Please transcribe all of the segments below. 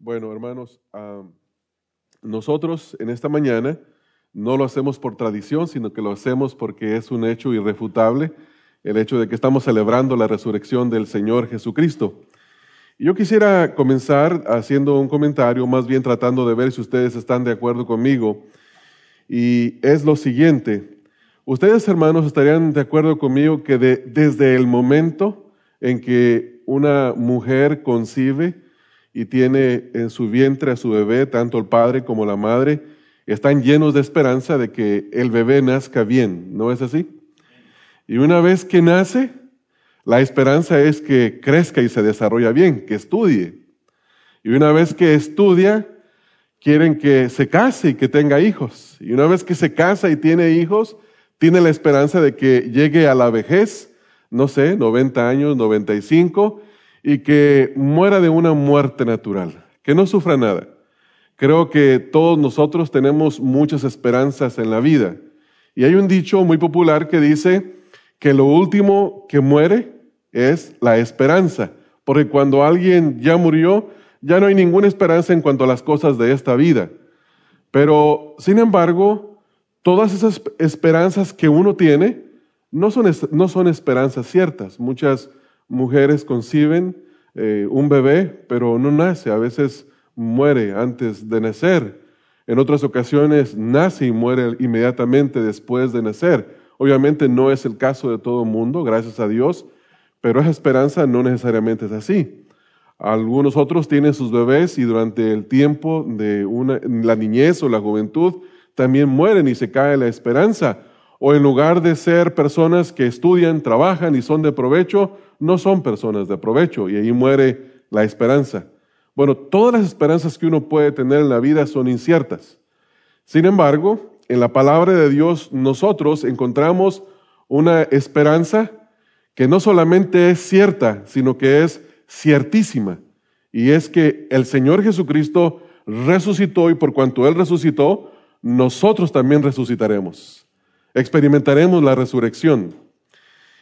Bueno, hermanos, ah, nosotros en esta mañana no lo hacemos por tradición, sino que lo hacemos porque es un hecho irrefutable, el hecho de que estamos celebrando la resurrección del Señor Jesucristo. Y yo quisiera comenzar haciendo un comentario, más bien tratando de ver si ustedes están de acuerdo conmigo, y es lo siguiente. Ustedes, hermanos, estarían de acuerdo conmigo que desde el momento en que una mujer concibe, y tiene en su vientre a su bebé, tanto el padre como la madre, están llenos de esperanza de que el bebé nazca bien, ¿no es así? Y una vez que nace, la esperanza es que crezca y se desarrolla bien, que estudie. Y una vez que estudia, quieren que se case y que tenga hijos. Y una vez que se casa y tiene hijos, tiene la esperanza de que llegue a la vejez, no sé, 90 años, 95, y que muera de una muerte natural, que no sufra nada. Creo que todos nosotros tenemos muchas esperanzas en la vida. Y hay un dicho muy popular que dice que lo último que muere es la esperanza, porque cuando alguien ya murió, ya no hay ninguna esperanza en cuanto a las cosas de esta vida. Pero, sin embargo, todas esas esperanzas que uno tiene no son, no son esperanzas ciertas. Muchas mujeres conciben eh, un bebé, pero no nace, a veces muere antes de nacer. En otras ocasiones nace y muere inmediatamente después de nacer. Obviamente no es el caso de todo el mundo, gracias a Dios, pero esa esperanza no necesariamente es así. Algunos otros tienen sus bebés y durante el tiempo de la niñez o la juventud también mueren y se cae la esperanza. O en lugar de ser personas que estudian, trabajan y son de provecho, no son personas de provecho y ahí muere la esperanza. Bueno, todas las esperanzas que uno puede tener en la vida son inciertas. Sin embargo, en la palabra de Dios nosotros encontramos una esperanza que no solamente es cierta, sino que es ciertísima. Y es que el Señor Jesucristo resucitó y por cuanto Él resucitó, nosotros también resucitaremos. Experimentaremos la resurrección.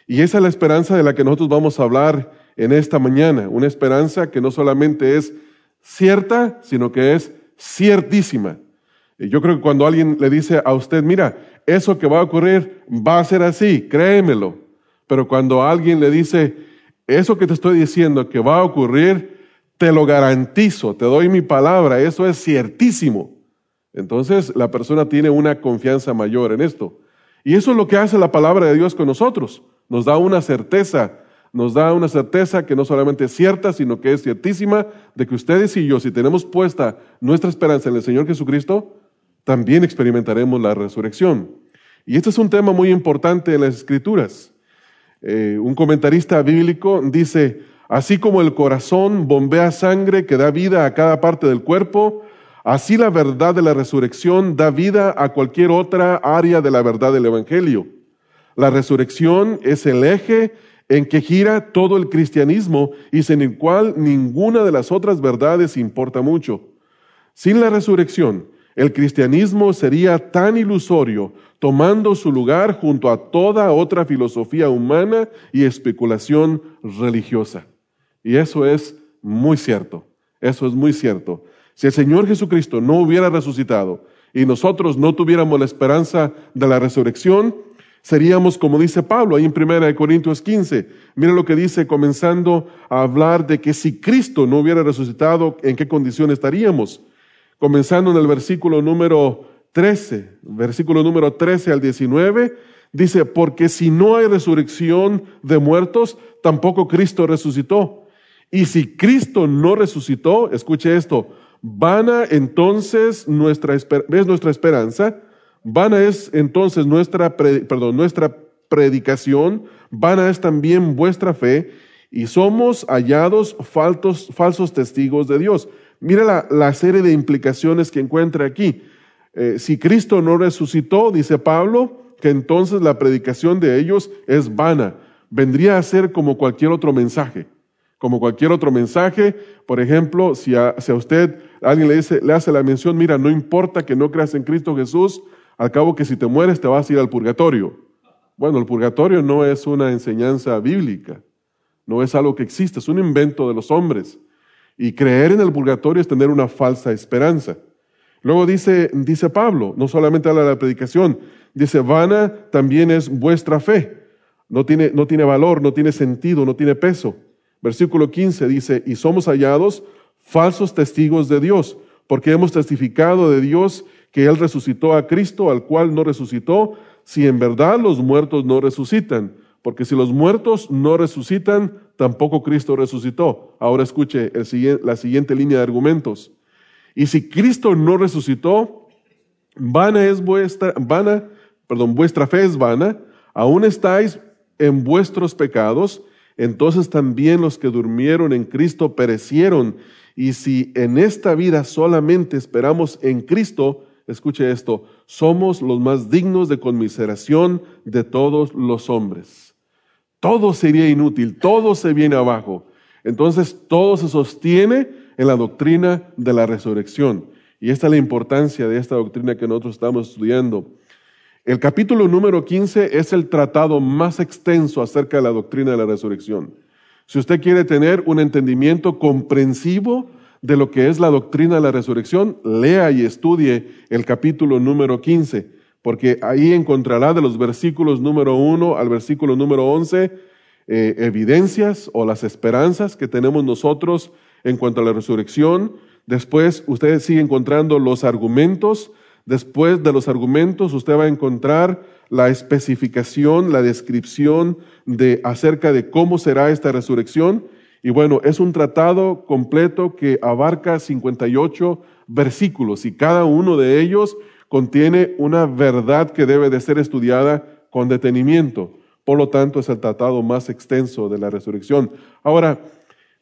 Y esa es la esperanza de la que nosotros vamos a hablar en esta mañana. Una esperanza que no solamente es cierta, sino que es ciertísima. Yo creo que cuando alguien le dice a usted, mira, eso que va a ocurrir va a ser así, créemelo. Pero cuando alguien le dice, eso que te estoy diciendo que va a ocurrir, te lo garantizo, te doy mi palabra, eso es ciertísimo. Entonces la persona tiene una confianza mayor en esto. Y eso es lo que hace la palabra de Dios con nosotros nos da una certeza, nos da una certeza que no solamente es cierta, sino que es ciertísima de que ustedes y yo, si tenemos puesta nuestra esperanza en el Señor Jesucristo, también experimentaremos la resurrección. Y este es un tema muy importante en las Escrituras. Eh, un comentarista bíblico dice, así como el corazón bombea sangre que da vida a cada parte del cuerpo, así la verdad de la resurrección da vida a cualquier otra área de la verdad del Evangelio. La resurrección es el eje en que gira todo el cristianismo y sin el cual ninguna de las otras verdades importa mucho. Sin la resurrección, el cristianismo sería tan ilusorio, tomando su lugar junto a toda otra filosofía humana y especulación religiosa. Y eso es muy cierto, eso es muy cierto. Si el Señor Jesucristo no hubiera resucitado y nosotros no tuviéramos la esperanza de la resurrección, seríamos como dice Pablo ahí en 1 Corintios 15. Mira lo que dice comenzando a hablar de que si Cristo no hubiera resucitado, ¿en qué condición estaríamos? Comenzando en el versículo número 13, versículo número 13 al 19, dice, porque si no hay resurrección de muertos, tampoco Cristo resucitó. Y si Cristo no resucitó, escuche esto, vana entonces nuestra, es nuestra esperanza, Vana es entonces nuestra, perdón, nuestra predicación, vana es también vuestra fe, y somos hallados falsos testigos de Dios. Mira la, serie de implicaciones que encuentra aquí. Eh, si Cristo no resucitó, dice Pablo, que entonces la predicación de ellos es vana. Vendría a ser como cualquier otro mensaje. Como cualquier otro mensaje, por ejemplo, si a, usted alguien le, dice, le hace la mención, mira, no importa que no creas en Cristo Jesús, al cabo que si te mueres te vas a ir al purgatorio. Bueno, el purgatorio no es una enseñanza bíblica, no es algo que existe, es un invento de los hombres. Y creer en el purgatorio es tener una falsa esperanza. Luego dice, dice Pablo, no solamente habla de la predicación, dice, vana también es vuestra fe. No tiene, no tiene valor, no tiene sentido, no tiene peso. Versículo 15 dice, y somos hallados falsos testigos de Dios, porque hemos testificado de Dios que Él resucitó a Cristo, al cual no resucitó, si en verdad los muertos no resucitan. Porque si los muertos no resucitan, tampoco Cristo resucitó. Ahora escuche la siguiente línea de argumentos. Y si Cristo no resucitó, vana es vuestra, vana, perdón, vuestra fe es vana, aún estáis en vuestros pecados, entonces también los que durmieron en Cristo perecieron. Y si en esta vida solamente esperamos en Cristo, escuche esto, somos los más dignos de conmiseración de todos los hombres. Todo sería inútil, todo se viene abajo. Entonces todo se sostiene en la doctrina de la resurrección. Y esta es la importancia de esta doctrina que nosotros estamos estudiando. El capítulo número 15 es el tratado más extenso acerca de la doctrina de la resurrección. Si usted quiere tener un entendimiento comprensivo de lo que es la doctrina de la resurrección, lea y estudie el capítulo número 15, porque ahí encontrará de los versículos número 1 al versículo número 11 eh, evidencias o las esperanzas que tenemos nosotros en cuanto a la resurrección. Después usted sigue encontrando los argumentos Después de los argumentos, usted va a encontrar la especificación, la descripción de acerca de cómo será esta resurrección. Y bueno, es un tratado completo que abarca 58 versículos y cada uno de ellos contiene una verdad que debe de ser estudiada con detenimiento. Por lo tanto, es el tratado más extenso de la resurrección. Ahora,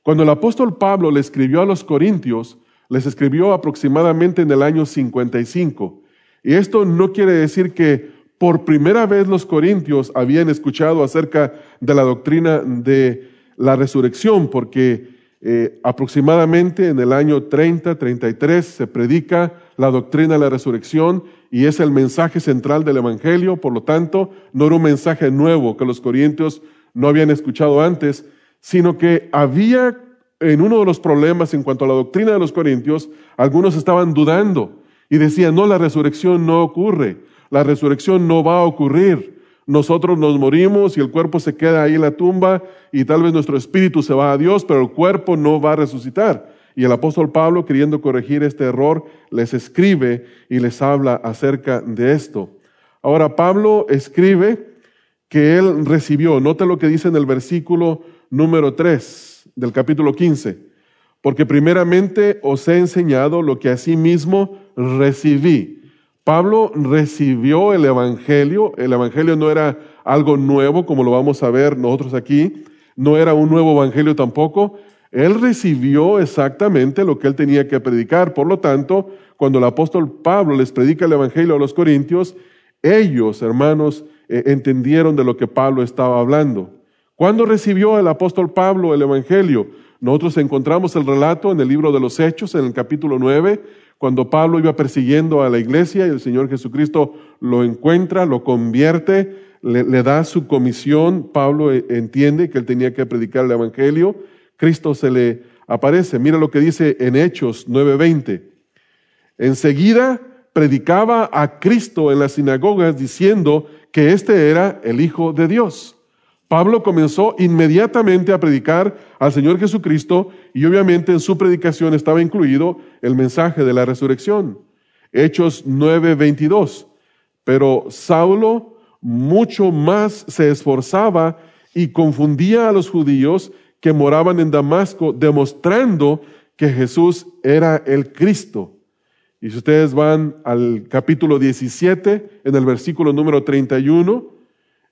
cuando el apóstol Pablo le escribió a los Corintios, les escribió aproximadamente en el año 55. Y esto no quiere decir que por primera vez los corintios habían escuchado acerca de la doctrina de la resurrección, porque eh, aproximadamente en el año 30, 33 se predica la doctrina de la resurrección y es el mensaje central del Evangelio, por lo tanto, no era un mensaje nuevo que los corintios no habían escuchado antes, sino que había en uno de los problemas en cuanto a la doctrina de los corintios, algunos estaban dudando y decían, no, la resurrección no ocurre, la resurrección no va a ocurrir. Nosotros nos morimos y el cuerpo se queda ahí en la tumba y tal vez nuestro espíritu se va a Dios, pero el cuerpo no va a resucitar. Y el apóstol Pablo, queriendo corregir este error, les escribe y les habla acerca de esto. Ahora, Pablo escribe que él recibió, nota lo que dice en el versículo número 3 del capítulo 15, porque primeramente os he enseñado lo que mismo recibí. Pablo recibió el Evangelio, el Evangelio no era algo nuevo como lo vamos a ver nosotros aquí, no era un nuevo Evangelio tampoco, él recibió exactamente lo que él tenía que predicar. Por lo tanto, cuando el apóstol Pablo les predica el Evangelio a los Corintios, ellos, hermanos, eh, entendieron de lo que Pablo estaba hablando. ¿Cuándo recibió el apóstol Pablo el Evangelio? Nosotros encontramos el relato en el libro de los Hechos, en el capítulo 9, cuando Pablo iba persiguiendo a la iglesia y el Señor Jesucristo lo encuentra, lo convierte, le, da su comisión. Pablo eh, entiende que él tenía que predicar el Evangelio. Cristo se le aparece. Mira lo que dice en Hechos 9:20. Enseguida predicaba a Cristo en las sinagogas diciendo que este era el Hijo de Dios. Pablo comenzó inmediatamente a predicar al Señor Jesucristo y obviamente en su predicación estaba incluido el mensaje de la resurrección. Hechos 9:22. Pero Saulo mucho más se esforzaba y confundía a los judíos que moraban en Damasco, demostrando que Jesús era el Cristo. Y si ustedes van al capítulo 17, en el versículo número 31,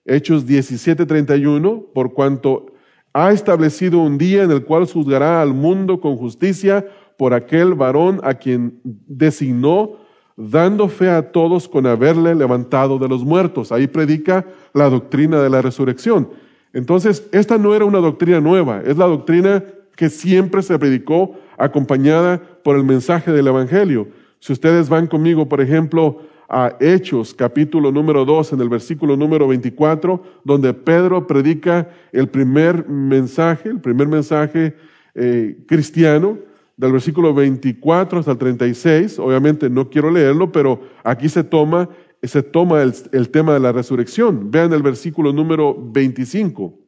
Hechos 17:31, por cuanto ha establecido un día en el cual juzgará al mundo con justicia por aquel varón a quien designó, dando fe a todos con haberle levantado de los muertos. Ahí predica la doctrina de la resurrección. Entonces, esta no era una doctrina nueva, es la doctrina que siempre se predicó acompañada por el mensaje del Evangelio. Si ustedes van conmigo, por ejemplo, a Hechos, capítulo número 2, en el versículo número 24, donde Pedro predica el primer mensaje, el primer mensaje eh, cristiano, del versículo 24 hasta el 36. Obviamente no quiero leerlo, pero aquí se toma, se toma el, el tema de la resurrección. Vean el versículo número 25.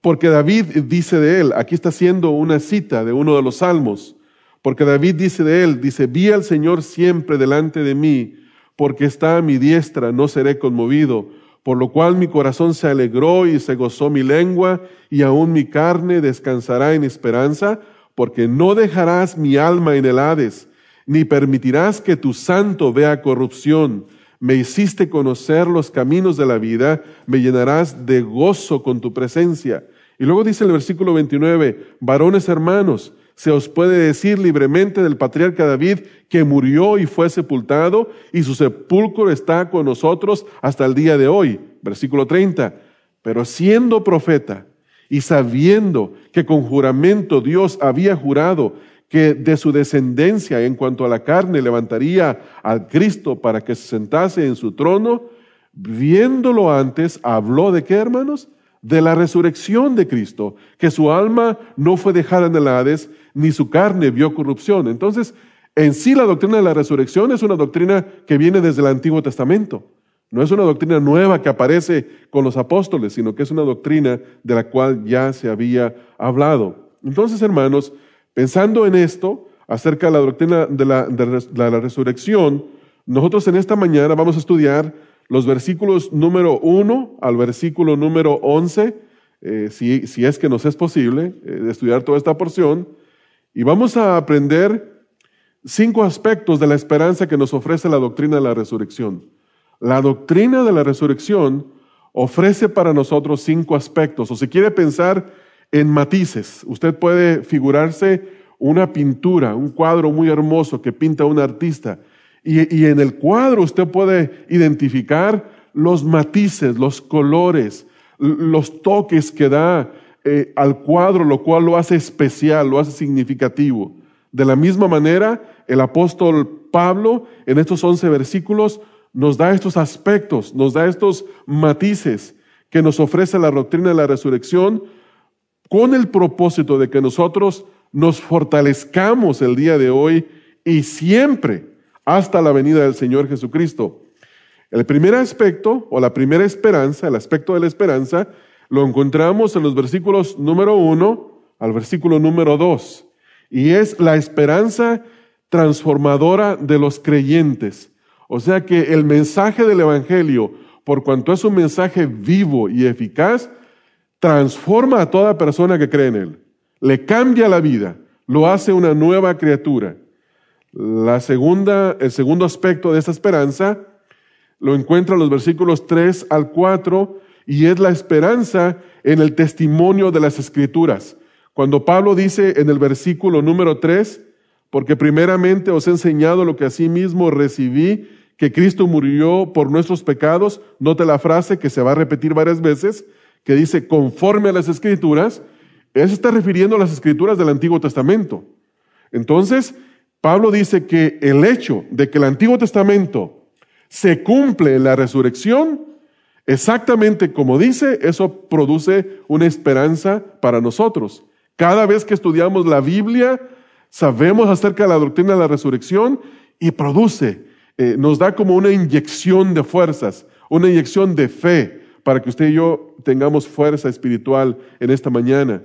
Porque David dice de él, aquí está haciendo una cita de uno de los salmos, porque David dice de él, dice, vi al Señor siempre delante de mí, porque está a mi diestra, no seré conmovido, por lo cual mi corazón se alegró y se gozó mi lengua, y aún mi carne descansará en esperanza, porque no dejarás mi alma en el Hades, ni permitirás que tu santo vea corrupción me hiciste conocer los caminos de la vida, me llenarás de gozo con tu presencia. Y luego dice el versículo 29, varones hermanos, se os puede decir libremente del patriarca David que murió y fue sepultado y su sepulcro está con nosotros hasta el día de hoy. Versículo 30, pero siendo profeta y sabiendo que con juramento Dios había jurado que de su descendencia en cuanto a la carne levantaría al Cristo para que se sentase en su trono, viéndolo antes, habló de qué, hermanos? De la resurrección de Cristo, que su alma no fue dejada en el Hades, ni su carne vio corrupción. Entonces, en sí la doctrina de la resurrección es una doctrina que viene desde el Antiguo Testamento. No es una doctrina nueva que aparece con los apóstoles, sino que es una doctrina de la cual ya se había hablado. Entonces, hermanos, Pensando en esto, acerca de la doctrina de la, resurrección, nosotros en esta mañana vamos a estudiar los versículos número 1 al versículo número 11, eh, si, es que nos es posible eh, estudiar toda esta porción, y vamos a aprender cinco aspectos de la esperanza que nos ofrece la doctrina de la resurrección. La doctrina de la resurrección ofrece para nosotros cinco aspectos, o si quiere pensar en matices. Usted puede figurarse una pintura, un cuadro muy hermoso que pinta un artista. Y, en el cuadro usted puede identificar los matices, los colores, los toques que da eh, al cuadro, lo cual lo hace especial, lo hace significativo. De la misma manera, el apóstol Pablo en estos once versículos nos da estos aspectos, nos da estos matices que nos ofrece la doctrina de la resurrección con el propósito de que nosotros nos fortalezcamos el día de hoy y siempre hasta la venida del Señor Jesucristo. El primer aspecto o la primera esperanza, el aspecto de la esperanza, lo encontramos en los versículos número uno al versículo número dos. Y es la esperanza transformadora de los creyentes. O sea que el mensaje del Evangelio, por cuanto es un mensaje vivo y eficaz, transforma a toda persona que cree en Él, le cambia la vida, lo hace una nueva criatura. La segunda, el segundo aspecto de esta esperanza lo encuentra en los versículos 3 al 4 y es la esperanza en el testimonio de las escrituras. Cuando Pablo dice en el versículo número 3, porque primeramente os he enseñado lo que asimismo recibí, que Cristo murió por nuestros pecados, note la frase que se va a repetir varias veces, que dice conforme a las escrituras, se está refiriendo a las escrituras del Antiguo Testamento. Entonces, Pablo dice que el hecho de que el Antiguo Testamento se cumple en la resurrección, exactamente como dice, eso produce una esperanza para nosotros. Cada vez que estudiamos la Biblia, sabemos acerca de la doctrina de la resurrección y produce, eh, nos da como una inyección de fuerzas, una inyección de fe, para que usted y yo tengamos fuerza espiritual en esta mañana.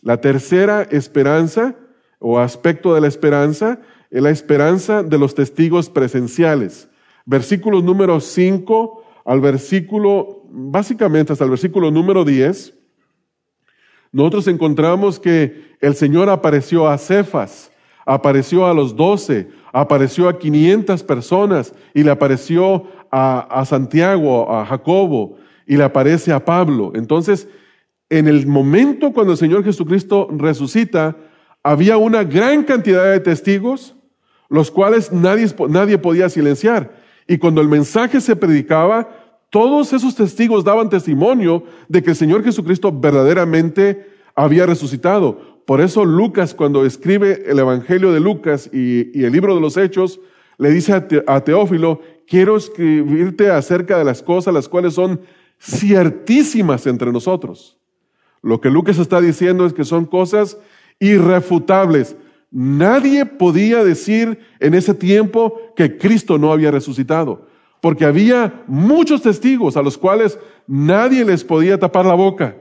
La tercera esperanza o aspecto de la esperanza es la esperanza de los testigos presenciales. Versículos número 5 al versículo, básicamente hasta el versículo número 10, nosotros encontramos que el Señor apareció a Cefas, apareció a los doce, apareció a 500 personas y le apareció a, Santiago, a Jacobo, y le aparece a Pablo. Entonces, en el momento cuando el Señor Jesucristo resucita, había una gran cantidad de testigos, los cuales nadie, nadie podía silenciar. Y cuando el mensaje se predicaba, todos esos testigos daban testimonio de que el Señor Jesucristo verdaderamente había resucitado. Por eso Lucas, cuando escribe el Evangelio de Lucas y, el libro de los Hechos, le dice a Teófilo, quiero escribirte acerca de las cosas las cuales son ciertísimas entre nosotros. Lo que Lucas está diciendo es que son cosas irrefutables. Nadie podía decir en ese tiempo que Cristo no había resucitado, porque había muchos testigos a los cuales nadie les podía tapar la boca.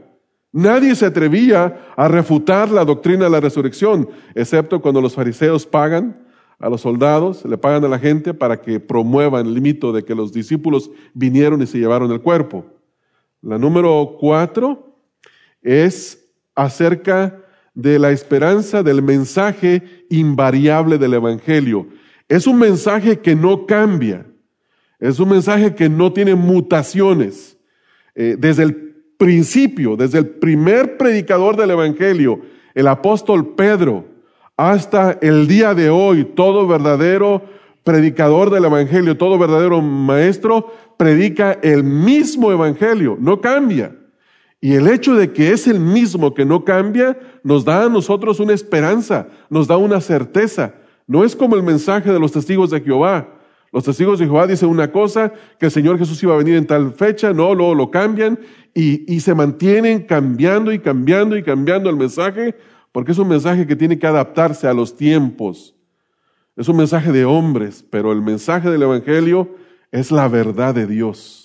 Nadie se atrevía a refutar la doctrina de la resurrección, excepto cuando los fariseos pagan a los soldados, le pagan a la gente para que promuevan el mito de que los discípulos vinieron y se llevaron el cuerpo. La número cuatro es acerca de la esperanza del mensaje invariable del Evangelio. Es un mensaje que no cambia, es un mensaje que no tiene mutaciones. Eh, desde el principio, desde el primer predicador del Evangelio, el apóstol Pedro, hasta el día de hoy, todo verdadero predicador del Evangelio, todo verdadero maestro, predica el mismo Evangelio, no cambia. Y el hecho de que es el mismo que no cambia, nos da a nosotros una esperanza, nos da una certeza. No es como el mensaje de los testigos de Jehová. Los testigos de Jehová dicen una cosa, que el Señor Jesús iba a venir en tal fecha, no, luego lo cambian y, y se mantienen cambiando y cambiando y cambiando el mensaje, porque es un mensaje que tiene que adaptarse a los tiempos. Es un mensaje de hombres, pero el mensaje del Evangelio es la verdad de Dios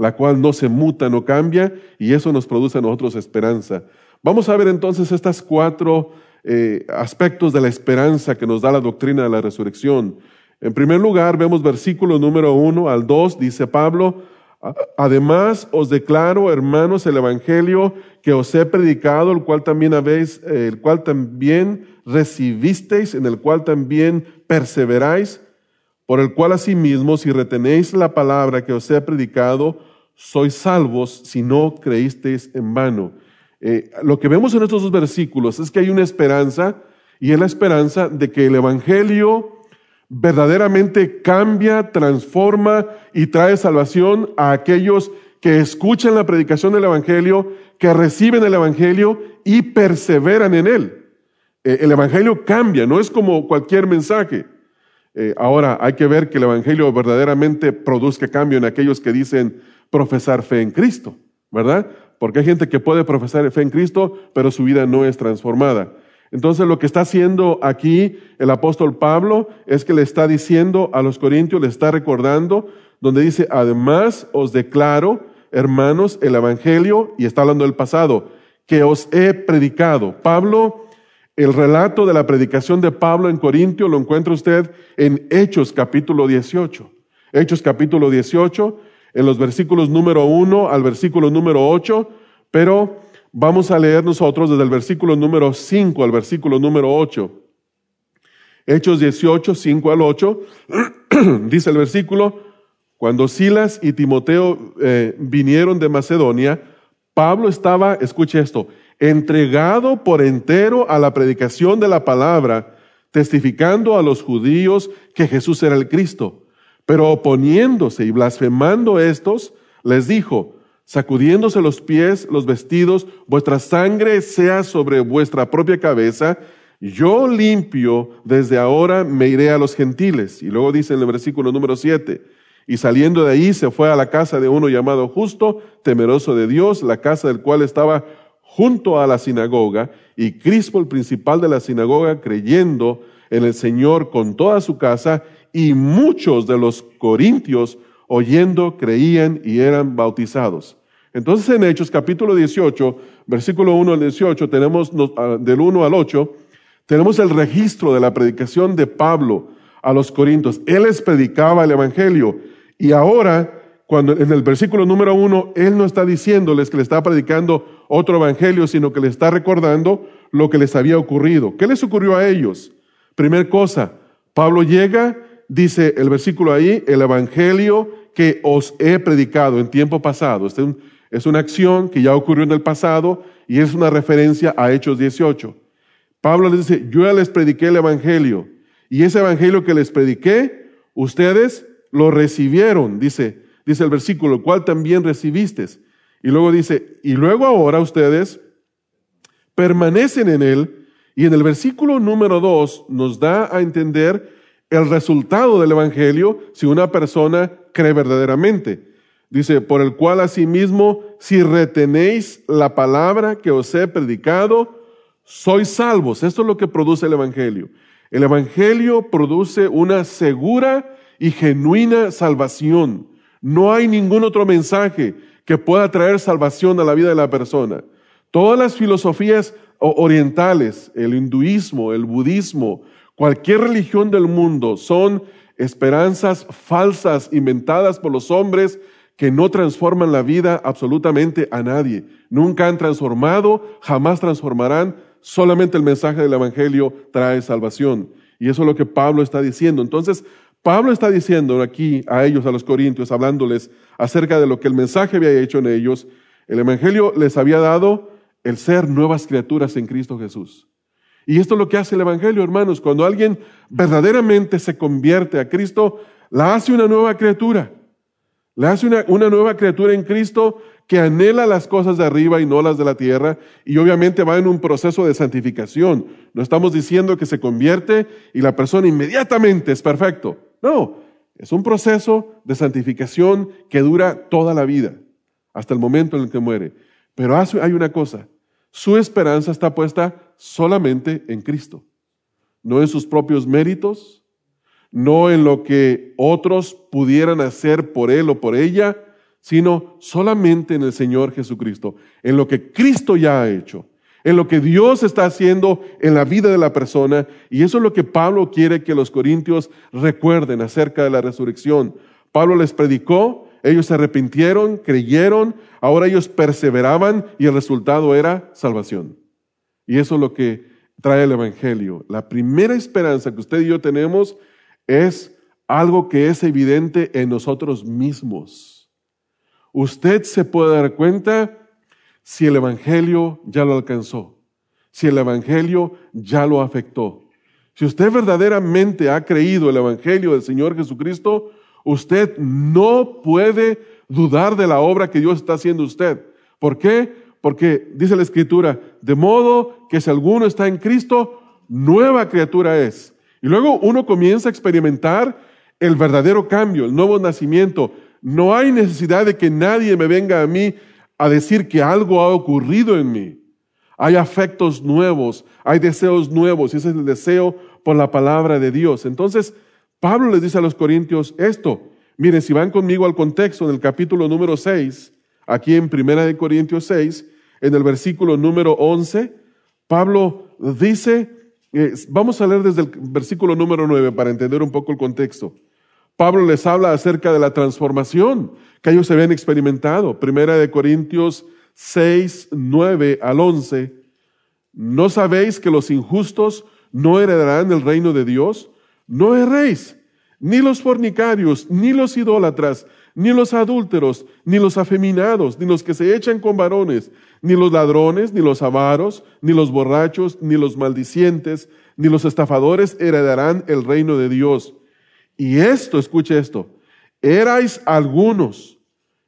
la cual no se muta, no cambia, y eso nos produce a nosotros esperanza. Vamos a ver entonces estos cuatro eh, aspectos de la esperanza que nos da la doctrina de la resurrección. En primer lugar, vemos versículo número uno al dos, dice Pablo, Además os declaro, hermanos, el evangelio que os he predicado, el cual también habéis, eh, el cual también recibisteis, en el cual también perseveráis, por el cual asimismo, si retenéis la palabra que os he predicado, sois salvos si no creísteis en vano. Eh, lo que vemos en estos dos versículos es que hay una esperanza y es la esperanza de que el Evangelio verdaderamente cambia, transforma y trae salvación a aquellos que escuchan la predicación del Evangelio, que reciben el Evangelio y perseveran en él. Eh, el Evangelio cambia, no es como cualquier mensaje. Eh, ahora hay que ver que el Evangelio verdaderamente produzca cambio en aquellos que dicen, profesar fe en Cristo, ¿verdad? Porque hay gente que puede profesar fe en Cristo, pero su vida no es transformada. Entonces lo que está haciendo aquí el apóstol Pablo es que le está diciendo a los corintios, le está recordando, donde dice, además os declaro, hermanos, el Evangelio, y está hablando del pasado, que os he predicado. Pablo, el relato de la predicación de Pablo en Corintio lo encuentra usted en Hechos capítulo 18. Hechos capítulo 18, en los versículos número 1 al versículo número 8, pero vamos a leer nosotros desde el versículo número 5 al versículo número 8. Hechos 18, 5 al 8, dice el versículo, cuando Silas y Timoteo eh, vinieron de Macedonia, Pablo estaba, escuche esto, entregado por entero a la predicación de la palabra, testificando a los judíos que Jesús era el Cristo. Pero oponiéndose y blasfemando estos, les dijo, sacudiéndose los pies, los vestidos, vuestra sangre sea sobre vuestra propia cabeza, yo limpio, desde ahora me iré a los gentiles. Y luego dice en el versículo número 7, y saliendo de ahí se fue a la casa de uno llamado justo, temeroso de Dios, la casa del cual estaba junto a la sinagoga, y Crispo, el principal de la sinagoga, creyendo en el Señor con toda su casa, y muchos de los corintios oyendo creían y eran bautizados. Entonces en Hechos capítulo 18, versículo 1 al 18, tenemos ah, del 1 al 8, tenemos el registro de la predicación de Pablo a los corintios. Él les predicaba el Evangelio y ahora, cuando en el versículo número 1, él no está diciéndoles que le está predicando otro Evangelio, sino que le está recordando lo que les había ocurrido. ¿Qué les ocurrió a ellos? Primer cosa, Pablo llega dice el versículo ahí, el Evangelio que os he predicado en tiempo pasado. Este es una acción que ya ocurrió en el pasado y es una referencia a Hechos 18. Pablo les dice, yo ya les prediqué el Evangelio y ese Evangelio que les prediqué, ustedes lo recibieron, dice, dice el versículo, el cual también recibiste. Y luego dice, y luego ahora ustedes permanecen en él. Y en el versículo número 2 nos da a entender el resultado del Evangelio si una persona cree verdaderamente. Dice, por el cual asimismo, si retenéis la palabra que os he predicado, sois salvos. Esto es lo que produce el Evangelio. El Evangelio produce una segura y genuina salvación. No hay ningún otro mensaje que pueda traer salvación a la vida de la persona. Todas las filosofías orientales, el hinduismo, el budismo, cualquier religión del mundo son esperanzas falsas inventadas por los hombres que no transforman la vida absolutamente a nadie. Nunca han transformado, jamás transformarán. Solamente el mensaje del Evangelio trae salvación. Y eso es lo que Pablo está diciendo. Entonces, Pablo está diciendo aquí a ellos, a los corintios, hablándoles acerca de lo que el mensaje había hecho en ellos. El Evangelio les había dado el ser nuevas criaturas en Cristo Jesús. Y esto es lo que hace el Evangelio, hermanos. Cuando alguien verdaderamente se convierte a Cristo, la hace una nueva criatura. La hace una, una, nueva criatura en Cristo que anhela las cosas de arriba y no las de la tierra. Y obviamente va en un proceso de santificación. No estamos diciendo que se convierte y la persona inmediatamente es perfecto. No, es un proceso de santificación que dura toda la vida, hasta el momento en el que muere. Pero hay una cosa, su esperanza está puesta solamente en Cristo, no en sus propios méritos, no en lo que otros pudieran hacer por él o por ella, sino solamente en el Señor Jesucristo, en lo que Cristo ya ha hecho, en lo que Dios está haciendo en la vida de la persona. Y eso es lo que Pablo quiere que los corintios recuerden acerca de la resurrección. Pablo les predicó, ellos se arrepintieron, creyeron, ahora ellos perseveraban y el resultado era salvación. Y eso es lo que trae el Evangelio. La primera esperanza que usted y yo tenemos es algo que es evidente en nosotros mismos. Usted se puede dar cuenta si el Evangelio ya lo alcanzó, si el Evangelio ya lo afectó. Si usted verdaderamente ha creído el Evangelio del Señor Jesucristo, usted no puede dudar de la obra que Dios está haciendo usted. ¿Por qué? Porque dice la Escritura, de modo que si alguno está en Cristo, nueva criatura es. Y luego uno comienza a experimentar el verdadero cambio, el nuevo nacimiento. No hay necesidad de que nadie me venga a mí a decir que algo ha ocurrido en mí. Hay afectos nuevos, hay deseos nuevos, y ese es el deseo por la palabra de Dios. Entonces, Pablo les dice a los corintios esto. Miren, si van conmigo al contexto en el capítulo número 6, aquí en Primera de Corintios 6, en el versículo número 11, Pablo dice, eh, vamos a leer desde el versículo número 9 para entender un poco el contexto. Pablo les habla acerca de la transformación que ellos habían experimentado. Primera de Corintios 6, 9 al 11. ¿No sabéis que los injustos no heredarán el reino de Dios? No erréis, ni los fornicarios, ni los idólatras, ni los adúlteros, ni los afeminados, ni los que se echan con varones, ni los ladrones, ni los avaros, ni los borrachos, ni los maldicientes, ni los estafadores heredarán el reino de Dios. Y esto, escuche esto, erais algunos.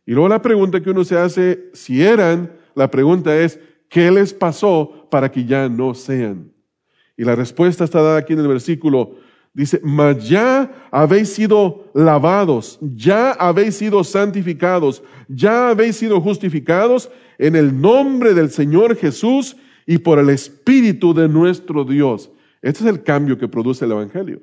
Y luego la pregunta que uno se hace, si eran, la pregunta es, ¿qué les pasó para que ya no sean? Y la respuesta está dada aquí en el versículo Dice, mas ya habéis sido lavados, ya habéis sido santificados, ya habéis sido justificados en el nombre del Señor Jesús y por el Espíritu de nuestro Dios. Este es el cambio que produce el Evangelio.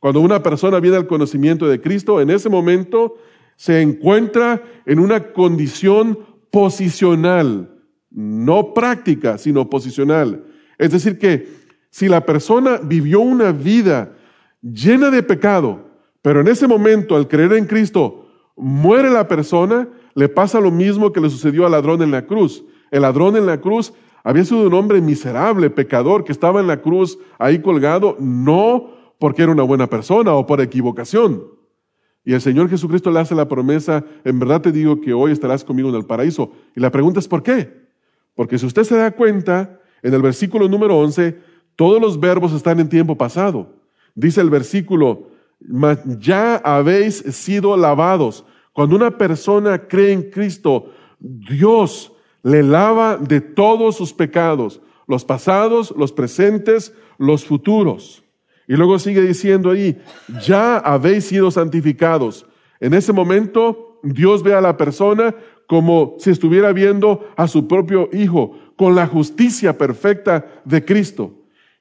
Cuando una persona viene al conocimiento de Cristo, en ese momento se encuentra en una condición posicional, no práctica, sino posicional. Es decir, que si la persona vivió una vida llena de pecado, pero en ese momento, al creer en Cristo, muere la persona, le pasa lo mismo que le sucedió al ladrón en la cruz. El ladrón en la cruz había sido un hombre miserable, pecador, que estaba en la cruz ahí colgado, no porque era una buena persona o por equivocación. Y el Señor Jesucristo le hace la promesa, en verdad te digo que hoy estarás conmigo en el paraíso. Y la pregunta es ¿por qué? Porque si usted se da cuenta, en el versículo número 11, todos los verbos están en tiempo pasado. Dice el versículo, ya habéis sido lavados. Cuando una persona cree en Cristo, Dios le lava de todos sus pecados, los pasados, los presentes, los futuros. Y luego sigue diciendo ahí, ya habéis sido santificados. En ese momento, Dios ve a la persona como si estuviera viendo a su propio Hijo, con la justicia perfecta de Cristo.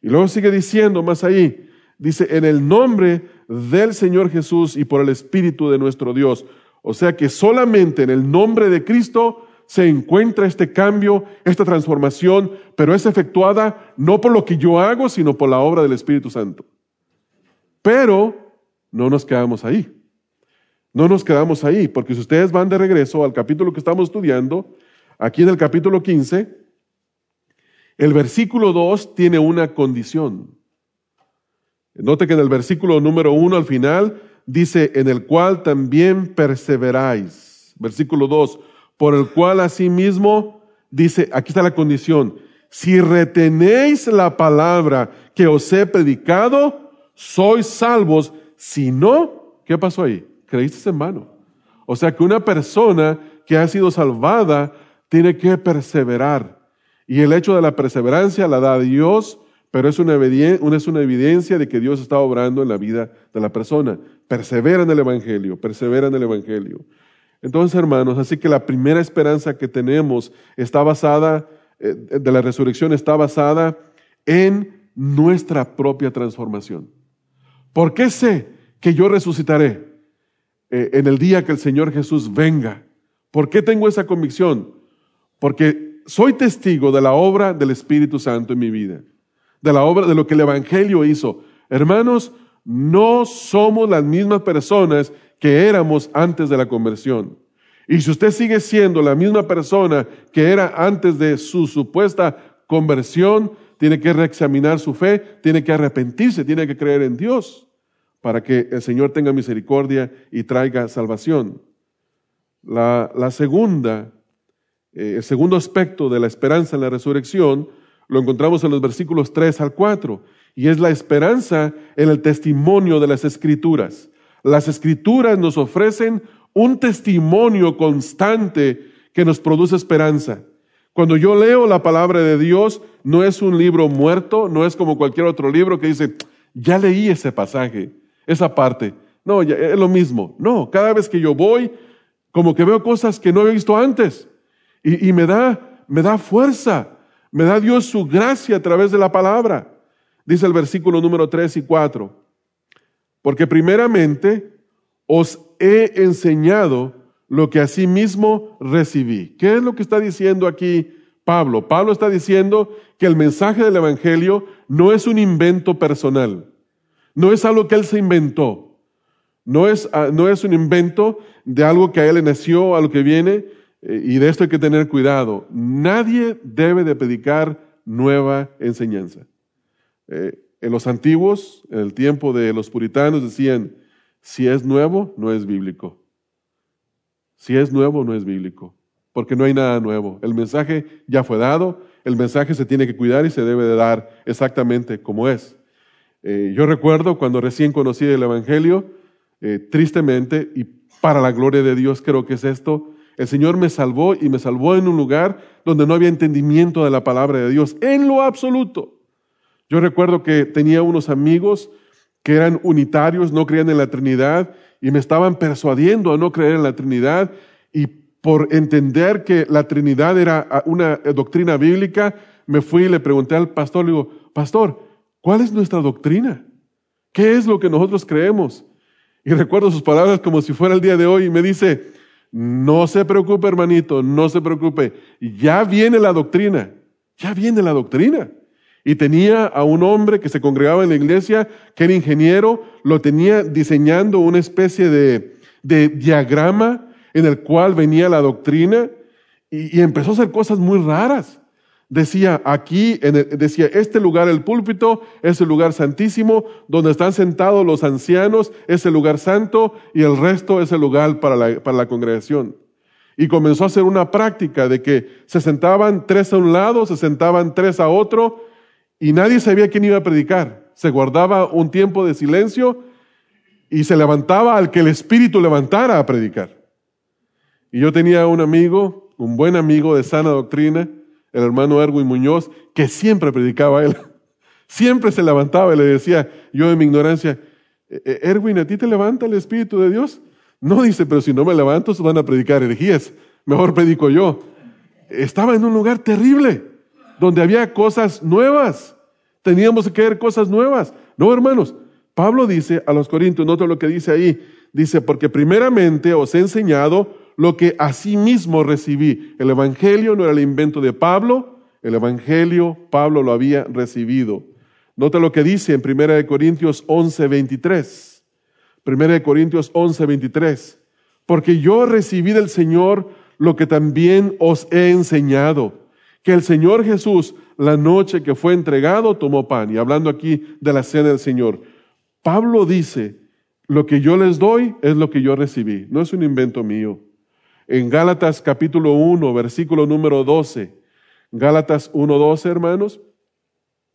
Y luego sigue diciendo más ahí, dice, en el nombre del Señor Jesús y por el Espíritu de nuestro Dios. O sea que solamente en el nombre de Cristo se encuentra este cambio, esta transformación, pero es efectuada no por lo que yo hago, sino por la obra del Espíritu Santo. Pero no nos quedamos ahí. No nos quedamos ahí, porque si ustedes van de regreso al capítulo que estamos estudiando, aquí en el capítulo 15, el versículo 2 tiene una condición. Note que en el versículo número 1 al final dice, en el cual también perseveráis. Versículo 2, por el cual asimismo dice, aquí está la condición, si retenéis la palabra que os he predicado, sois salvos. Si no, ¿qué pasó ahí? Creíste en vano. O sea que una persona que ha sido salvada tiene que perseverar. Y el hecho de la perseverancia la da Dios, pero es una, es una evidencia de que Dios está obrando en la vida de la persona. Persevera en el Evangelio, persevera en el Evangelio. Entonces, hermanos, así que la primera esperanza que tenemos está basada, eh, de la resurrección está basada en nuestra propia transformación. ¿Por qué sé que yo resucitaré eh, en el día que el Señor Jesús venga? ¿Por qué tengo esa convicción? Porque soy testigo de la obra del Espíritu Santo en mi vida, de la obra de lo que el Evangelio hizo. Hermanos, no somos las mismas personas que éramos antes de la conversión. Y si usted sigue siendo la misma persona que era antes de su supuesta conversión, tiene que reexaminar su fe, tiene que arrepentirse, tiene que creer en Dios para que el Señor tenga misericordia y traiga salvación. La, segunda, eh, el segundo aspecto de la esperanza en la resurrección lo encontramos en los versículos 3 al 4, y es la esperanza en el testimonio de las escrituras. Las escrituras nos ofrecen un testimonio constante que nos produce esperanza. Cuando yo leo la palabra de Dios, no es un libro muerto, no es como cualquier otro libro que dice, ya leí ese pasaje, esa parte. No, es lo mismo. No, cada vez que yo voy, como que veo cosas que no había visto antes. Y, y me, da, me da fuerza, me da Dios su gracia a través de la palabra. Dice el versículo número 3 y 4. Porque primeramente os he enseñado lo que mismo recibí. ¿Qué es lo que está diciendo aquí Pablo? Pablo está diciendo que el mensaje del Evangelio no es un invento personal, no es algo que él se inventó, no es, ah, no es un invento de algo que a él le nació, a lo que viene, y de esto hay que tener cuidado. Nadie debe de predicar nueva enseñanza. Eh, en los antiguos, en el tiempo de los puritanos, decían, si es nuevo, no es bíblico. Si es nuevo, no es bíblico, porque no hay nada nuevo. El mensaje ya fue dado, el mensaje se tiene que cuidar y se debe de dar exactamente como es. Eh, yo recuerdo cuando recién conocí el Evangelio, eh, tristemente, y para la gloria de Dios creo que es esto, el Señor me salvó y me salvó en un lugar donde no había entendimiento de la palabra de Dios, en lo absoluto. Yo recuerdo que tenía unos amigos que eran unitarios, no creían en la Trinidad y me estaban persuadiendo a no creer en la Trinidad y por entender que la Trinidad era una doctrina bíblica, me fui y le pregunté al pastor, le pastor, ¿cuál es nuestra doctrina? ¿Qué es lo que nosotros creemos? Y recuerdo sus palabras como si fuera el día de hoy y me dice, no se preocupe hermanito, no se preocupe, ya viene la doctrina, ya viene la doctrina. Y tenía a un hombre que se congregaba en la iglesia, que era ingeniero, lo tenía diseñando una especie de, diagrama en el cual venía la doctrina y, empezó a hacer cosas muy raras. Decía aquí, decía, este lugar, el púlpito, es el lugar santísimo, donde están sentados los ancianos, es el lugar santo y el resto es el lugar para la, para la congregación. Y comenzó a hacer una práctica de que se sentaban tres a un lado, se sentaban tres a otro, y nadie sabía quién iba a predicar. Se guardaba un tiempo de silencio y se levantaba al que el Espíritu levantara a predicar. Y yo tenía un amigo, un buen amigo de sana doctrina, el hermano Erwin Muñoz, que siempre predicaba a él. Siempre se levantaba y le decía, yo en mi ignorancia, e-, e-, Erwin, ¿a ti te levanta el Espíritu de Dios? No dice, pero si no me levanto, se van a predicar herejías. Mejor predico yo. Estaba en un lugar terrible, donde había cosas nuevas. Teníamos que ver cosas nuevas. No, hermanos. Pablo dice a los Corintios, nota lo que dice ahí. Dice, porque primeramente os he enseñado lo que asimismo recibí. El Evangelio no era el invento de Pablo, el Evangelio Pablo lo había recibido. Nota lo que dice en 1 Corintios 11, 23. 1 Corintios 11, 23. Porque yo recibí del Señor lo que también os he enseñado, que el Señor Jesús, la noche que fue entregado, tomó pan. Y hablando aquí de la cena del Señor, Pablo dice, lo que yo les doy es lo que yo recibí, no es un invento mío. En Gálatas capítulo 1, versículo número 12, Gálatas 1, 12, hermanos,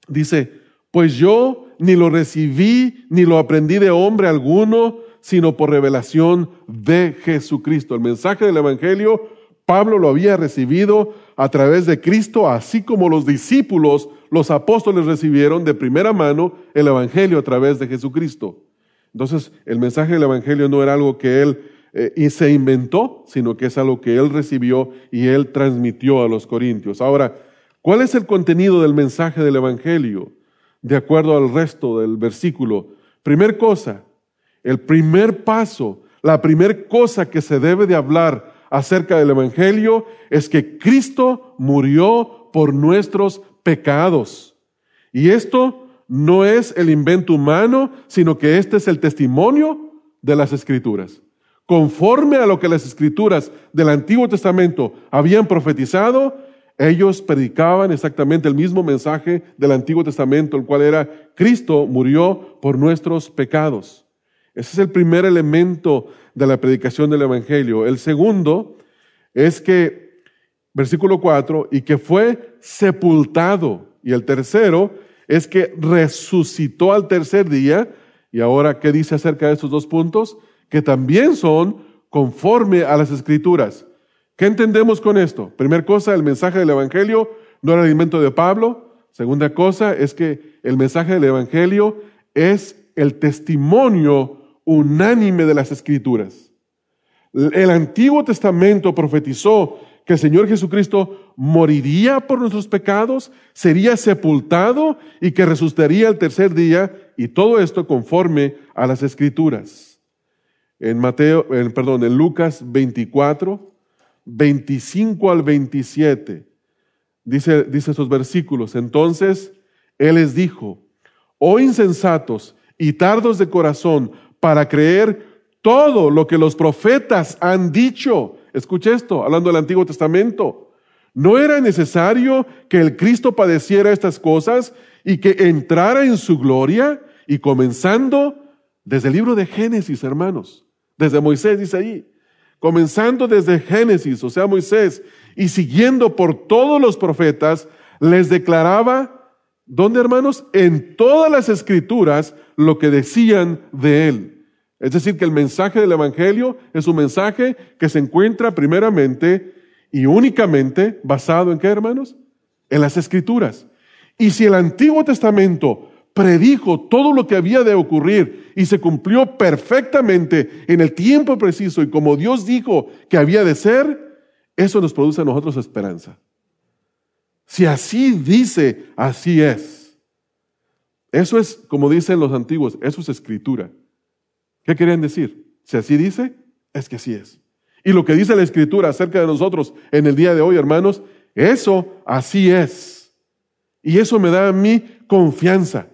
dice, pues yo ni lo recibí ni lo aprendí de hombre alguno, sino por revelación de Jesucristo. El mensaje del Evangelio, Pablo lo había recibido a través de Cristo, así como los discípulos, los apóstoles recibieron de primera mano el Evangelio a través de Jesucristo. Entonces, el mensaje del Evangelio no era algo que él eh, se inventó, sino que es algo que él recibió y él transmitió a los corintios. Ahora, ¿cuál es el contenido del mensaje del Evangelio? De acuerdo al resto del versículo. Primer cosa, el primer paso, la primer cosa que se debe de hablar acerca del Evangelio es que Cristo murió por nuestros pecados. Y esto no es el invento humano, sino que este es el testimonio de las Escrituras. Conforme a lo que las Escrituras del Antiguo Testamento habían profetizado, ellos predicaban exactamente el mismo mensaje del Antiguo Testamento, el cual era Cristo murió por nuestros pecados. Ese es el primer elemento de la predicación del Evangelio. El segundo es que, versículo 4, y que fue sepultado. Y el tercero es que resucitó al tercer día. Y ahora, ¿qué dice acerca de estos dos puntos? Que también son conforme a las escrituras. ¿Qué entendemos con esto? Primera cosa, el mensaje del Evangelio no era el alimento de Pablo. Segunda cosa es que el mensaje del Evangelio es el testimonio unánime de las escrituras. El Antiguo Testamento profetizó que el Señor Jesucristo moriría por nuestros pecados, sería sepultado y que resucitaría el tercer día, y todo esto conforme a las escrituras. En Mateo, perdón, en Lucas 24, 25 al 27, dice, dice esos versículos. Entonces, Él les dijo, oh insensatos y tardos de corazón para creer todo lo que los profetas han dicho. Escuche esto, hablando del Antiguo Testamento. No era necesario que el Cristo padeciera estas cosas y que entrara en su gloria y comenzando desde el libro de Génesis, hermanos, desde Moisés dice ahí, comenzando desde Génesis, o sea, Moisés, y siguiendo por todos los profetas, les declaraba, ¿dónde hermanos? En todas las escrituras lo que decían de él. Es decir, que el mensaje del Evangelio es un mensaje que se encuentra primeramente y únicamente basado en qué, hermanos? En las escrituras. Y si el Antiguo Testamento predijo todo lo que había de ocurrir y se cumplió perfectamente en el tiempo preciso y como Dios dijo que había de ser, eso nos produce a nosotros esperanza. Si así dice, así es. Eso es, como dicen los antiguos, eso es escritura. ¿Qué querían decir? Si así dice, es que así es. Y lo que dice la Escritura acerca de nosotros en el día de hoy, hermanos, eso así es. Y eso me da a mí confianza.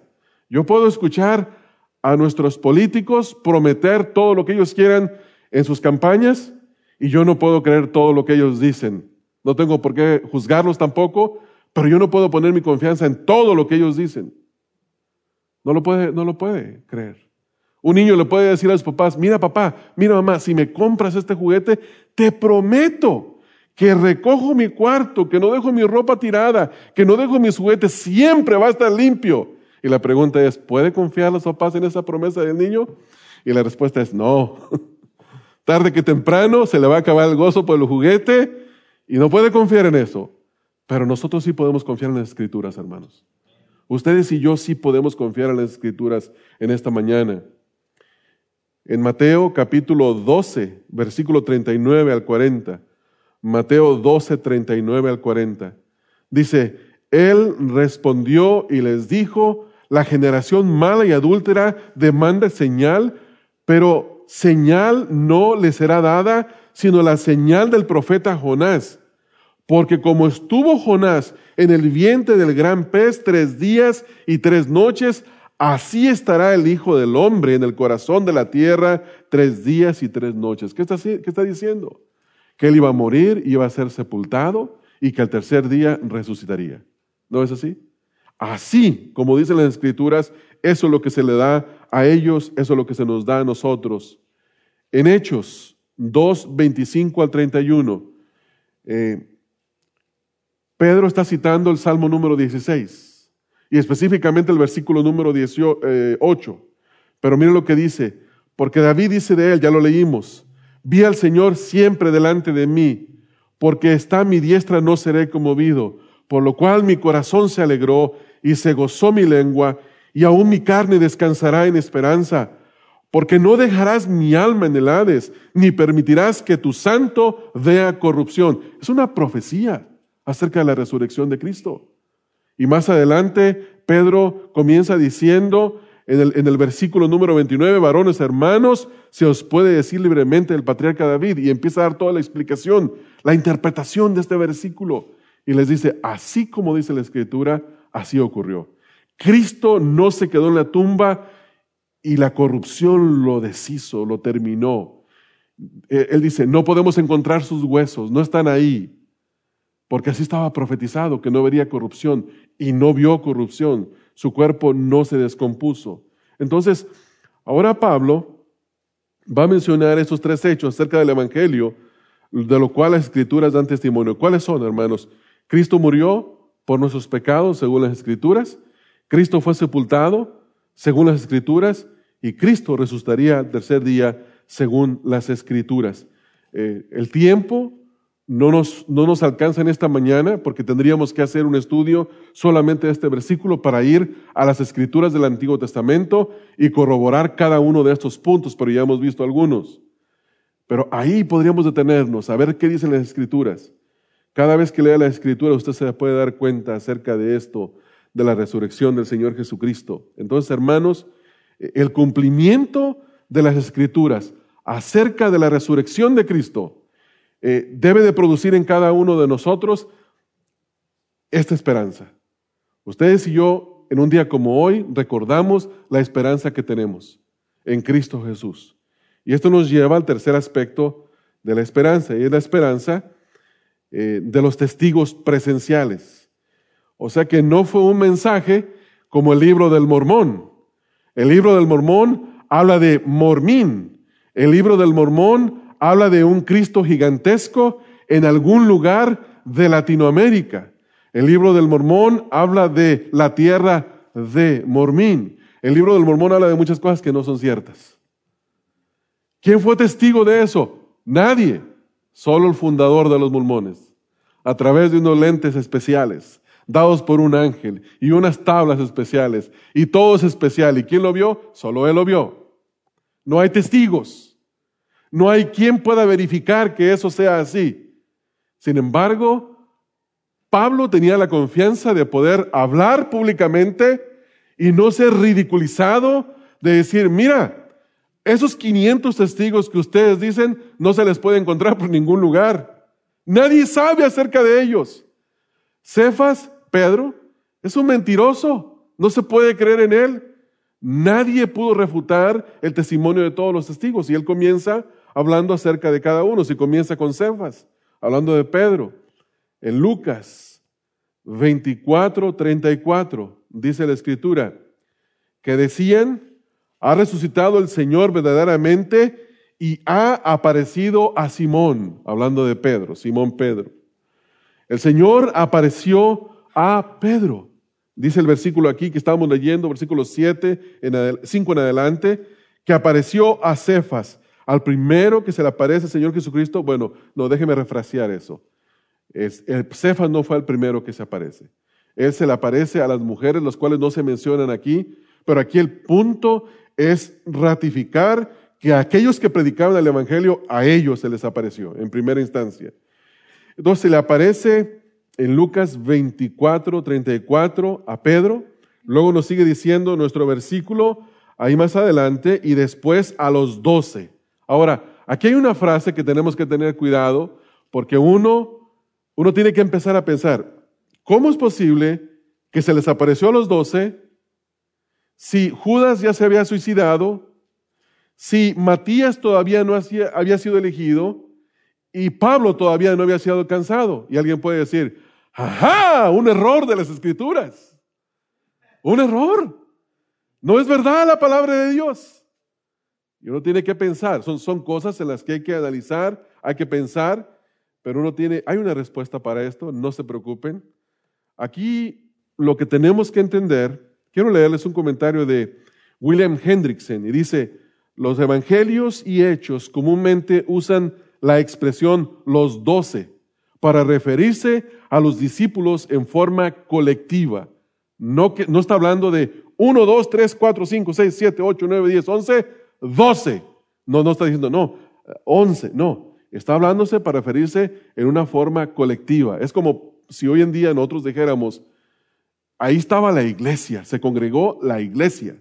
Yo puedo escuchar a nuestros políticos prometer todo lo que ellos quieran en sus campañas y yo no puedo creer todo lo que ellos dicen. No tengo por qué juzgarlos tampoco, pero yo no puedo poner mi confianza en todo lo que ellos dicen. No lo puede, no lo puede creer. Un niño le puede decir a sus papás, mira papá, mira mamá, si me compras este juguete, te prometo que recojo mi cuarto, que no dejo mi ropa tirada, que no dejo mis juguetes, siempre va a estar limpio. Y la pregunta es, ¿puede confiar los papás en esa promesa del niño? Y la respuesta es no. Tarde que temprano se le va a acabar el gozo por el juguete y no puede confiar en eso. Pero nosotros sí podemos confiar en las escrituras, hermanos. Ustedes y yo sí podemos confiar en las escrituras en esta mañana. En Mateo capítulo 12, versículo 39 al 40, Mateo 12, 39 al 40. Dice, Él respondió y les dijo, la generación mala y adúltera demanda señal, pero señal no le será dada, sino la señal del profeta Jonás. Porque como estuvo Jonás en el vientre del gran pez tres días y tres noches, así estará el Hijo del Hombre en el corazón de la tierra tres días y tres noches. ¿Qué está, diciendo? Que él iba a morir, iba a ser sepultado y que al tercer día resucitaría. ¿No es así? Así, como dicen las escrituras, eso es lo que se le da a ellos, eso es lo que se nos da a nosotros. En Hechos 2, 25 al 31, eh, Pedro está citando el Salmo número 16 y específicamente el versículo número 18, eh, Pero miren lo que dice, porque David dice de él, ya lo leímos, vi al Señor siempre delante de mí, porque está mi diestra no seré conmovido, por lo cual mi corazón se alegró y se gozó mi lengua, y aún mi carne descansará en esperanza, porque no dejarás mi alma en el Hades, ni permitirás que tu santo vea corrupción. Es una profecía acerca de la resurrección de Cristo. Y más adelante, Pedro comienza diciendo en el, en el, versículo número 29, varones hermanos, se os puede decir libremente el patriarca David, y empieza a dar toda la explicación, la interpretación de este versículo. Y les dice, así como dice la escritura, así ocurrió. Cristo no se quedó en la tumba y la corrupción lo deshizo, lo terminó. Eh, él dice, no podemos encontrar sus huesos, no están ahí. Porque así estaba profetizado que no vería corrupción y no vio corrupción. Su cuerpo no se descompuso. Entonces, ahora Pablo va a mencionar estos tres hechos acerca del Evangelio, de lo cual las escrituras dan testimonio. ¿Cuáles son, hermanos? Cristo murió por nuestros pecados, según las escrituras. Cristo fue sepultado, según las escrituras. Y Cristo resucitaría al tercer día, según las escrituras. Eh, el tiempo no nos, no nos alcanza en esta mañana porque tendríamos que hacer un estudio solamente de este versículo para ir a las escrituras del Antiguo Testamento y corroborar cada uno de estos puntos, pero ya hemos visto algunos. Pero ahí podríamos detenernos a ver qué dicen las escrituras. Cada vez que lea la escritura usted se puede dar cuenta acerca de esto, de la resurrección del Señor Jesucristo. Entonces, hermanos, el cumplimiento de las escrituras acerca de la resurrección de Cristo, eh, debe de producir en cada uno de nosotros esta esperanza. Ustedes y yo, en un día como hoy, recordamos la esperanza que tenemos en Cristo Jesús. Y esto nos lleva al tercer aspecto de la esperanza, y es la esperanza eh, de los testigos presenciales. O sea que no fue un mensaje como el libro del mormón. El libro del mormón habla de mormín. El libro del mormón habla de un Cristo gigantesco en algún lugar de Latinoamérica. El libro del Mormón habla de la tierra de Mormín. El libro del Mormón habla de muchas cosas que no son ciertas. ¿Quién fue testigo de eso? Nadie, solo el fundador de los mormones, a través de unos lentes especiales dados por un ángel y unas tablas especiales y todo es especial. ¿Y quién lo vio? Solo él lo vio. No hay testigos. No hay quien pueda verificar que eso sea así. Sin embargo, Pablo tenía la confianza de poder hablar públicamente y no ser ridiculizado de decir, mira, esos 500 testigos que ustedes dicen no se les puede encontrar por ningún lugar. Nadie sabe acerca de ellos. Cefas, Pedro, es un mentiroso. No se puede creer en él. Nadie pudo refutar el testimonio de todos los testigos. Y él comienza hablando acerca de cada uno. Si comienza con Cefas, hablando de Pedro. En Lucas 24, 34, dice la escritura, que decían, ha resucitado el Señor verdaderamente y ha aparecido a Simón, hablando de Pedro, Simón Pedro. El Señor apareció a Pedro. Dice el versículo aquí que estábamos leyendo, versículo 7, en 5 en adelante, que apareció a Cefas al primero que se le aparece el Señor Jesucristo, bueno, no, déjeme refrasear eso. Es, el Cefas no fue el primero que se aparece. Él se le aparece a las mujeres, las cuales no se mencionan aquí, pero aquí el punto es ratificar que a aquellos que predicaban el Evangelio, a ellos se les apareció en primera instancia. Entonces le aparece en Lucas 24, 34 a Pedro. Luego nos sigue diciendo nuestro versículo ahí más adelante y después a los doce. Ahora, aquí hay una frase que tenemos que tener cuidado porque uno, uno tiene que empezar a pensar, ¿cómo es posible que se les apareció a los doce si Judas ya se había suicidado, si Matías todavía no había sido elegido y Pablo todavía no había sido alcanzado? Y alguien puede decir, ajá, un error de las escrituras. Un error. No es verdad la palabra de Dios. Y uno tiene que pensar, son, son cosas en las que hay que analizar, hay que pensar, pero uno tiene, hay una respuesta para esto, no se preocupen. Aquí lo que tenemos que entender, quiero leerles un comentario de William Hendrickson y dice, los evangelios y hechos comúnmente usan la expresión los doce para referirse a los discípulos en forma colectiva. No, que, no está hablando de 1, 2, 3, 4, 5, 6, 7, 8, 9, 10, 11, 12. No, no está diciendo, no, 11, no. Está hablándose para referirse en una forma colectiva. Es como si hoy en día nosotros dijéramos, ahí estaba la iglesia, se congregó la iglesia.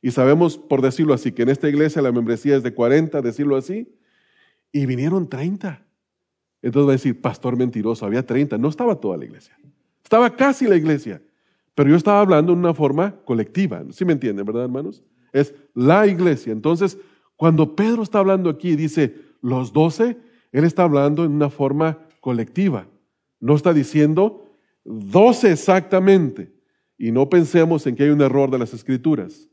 Y sabemos, por decirlo así, que en esta iglesia la membresía es de 40, decirlo así, y vinieron 30. Entonces va a decir, pastor mentiroso, había 30, no estaba toda la iglesia. Estaba casi la iglesia. Pero yo estaba hablando en una forma colectiva. ¿Sí me entienden, verdad, hermanos? Es la iglesia. Entonces, cuando Pedro está hablando aquí y dice los doce, él está hablando en una forma colectiva. No está diciendo doce exactamente. Y no pensemos en que hay un error de las escrituras.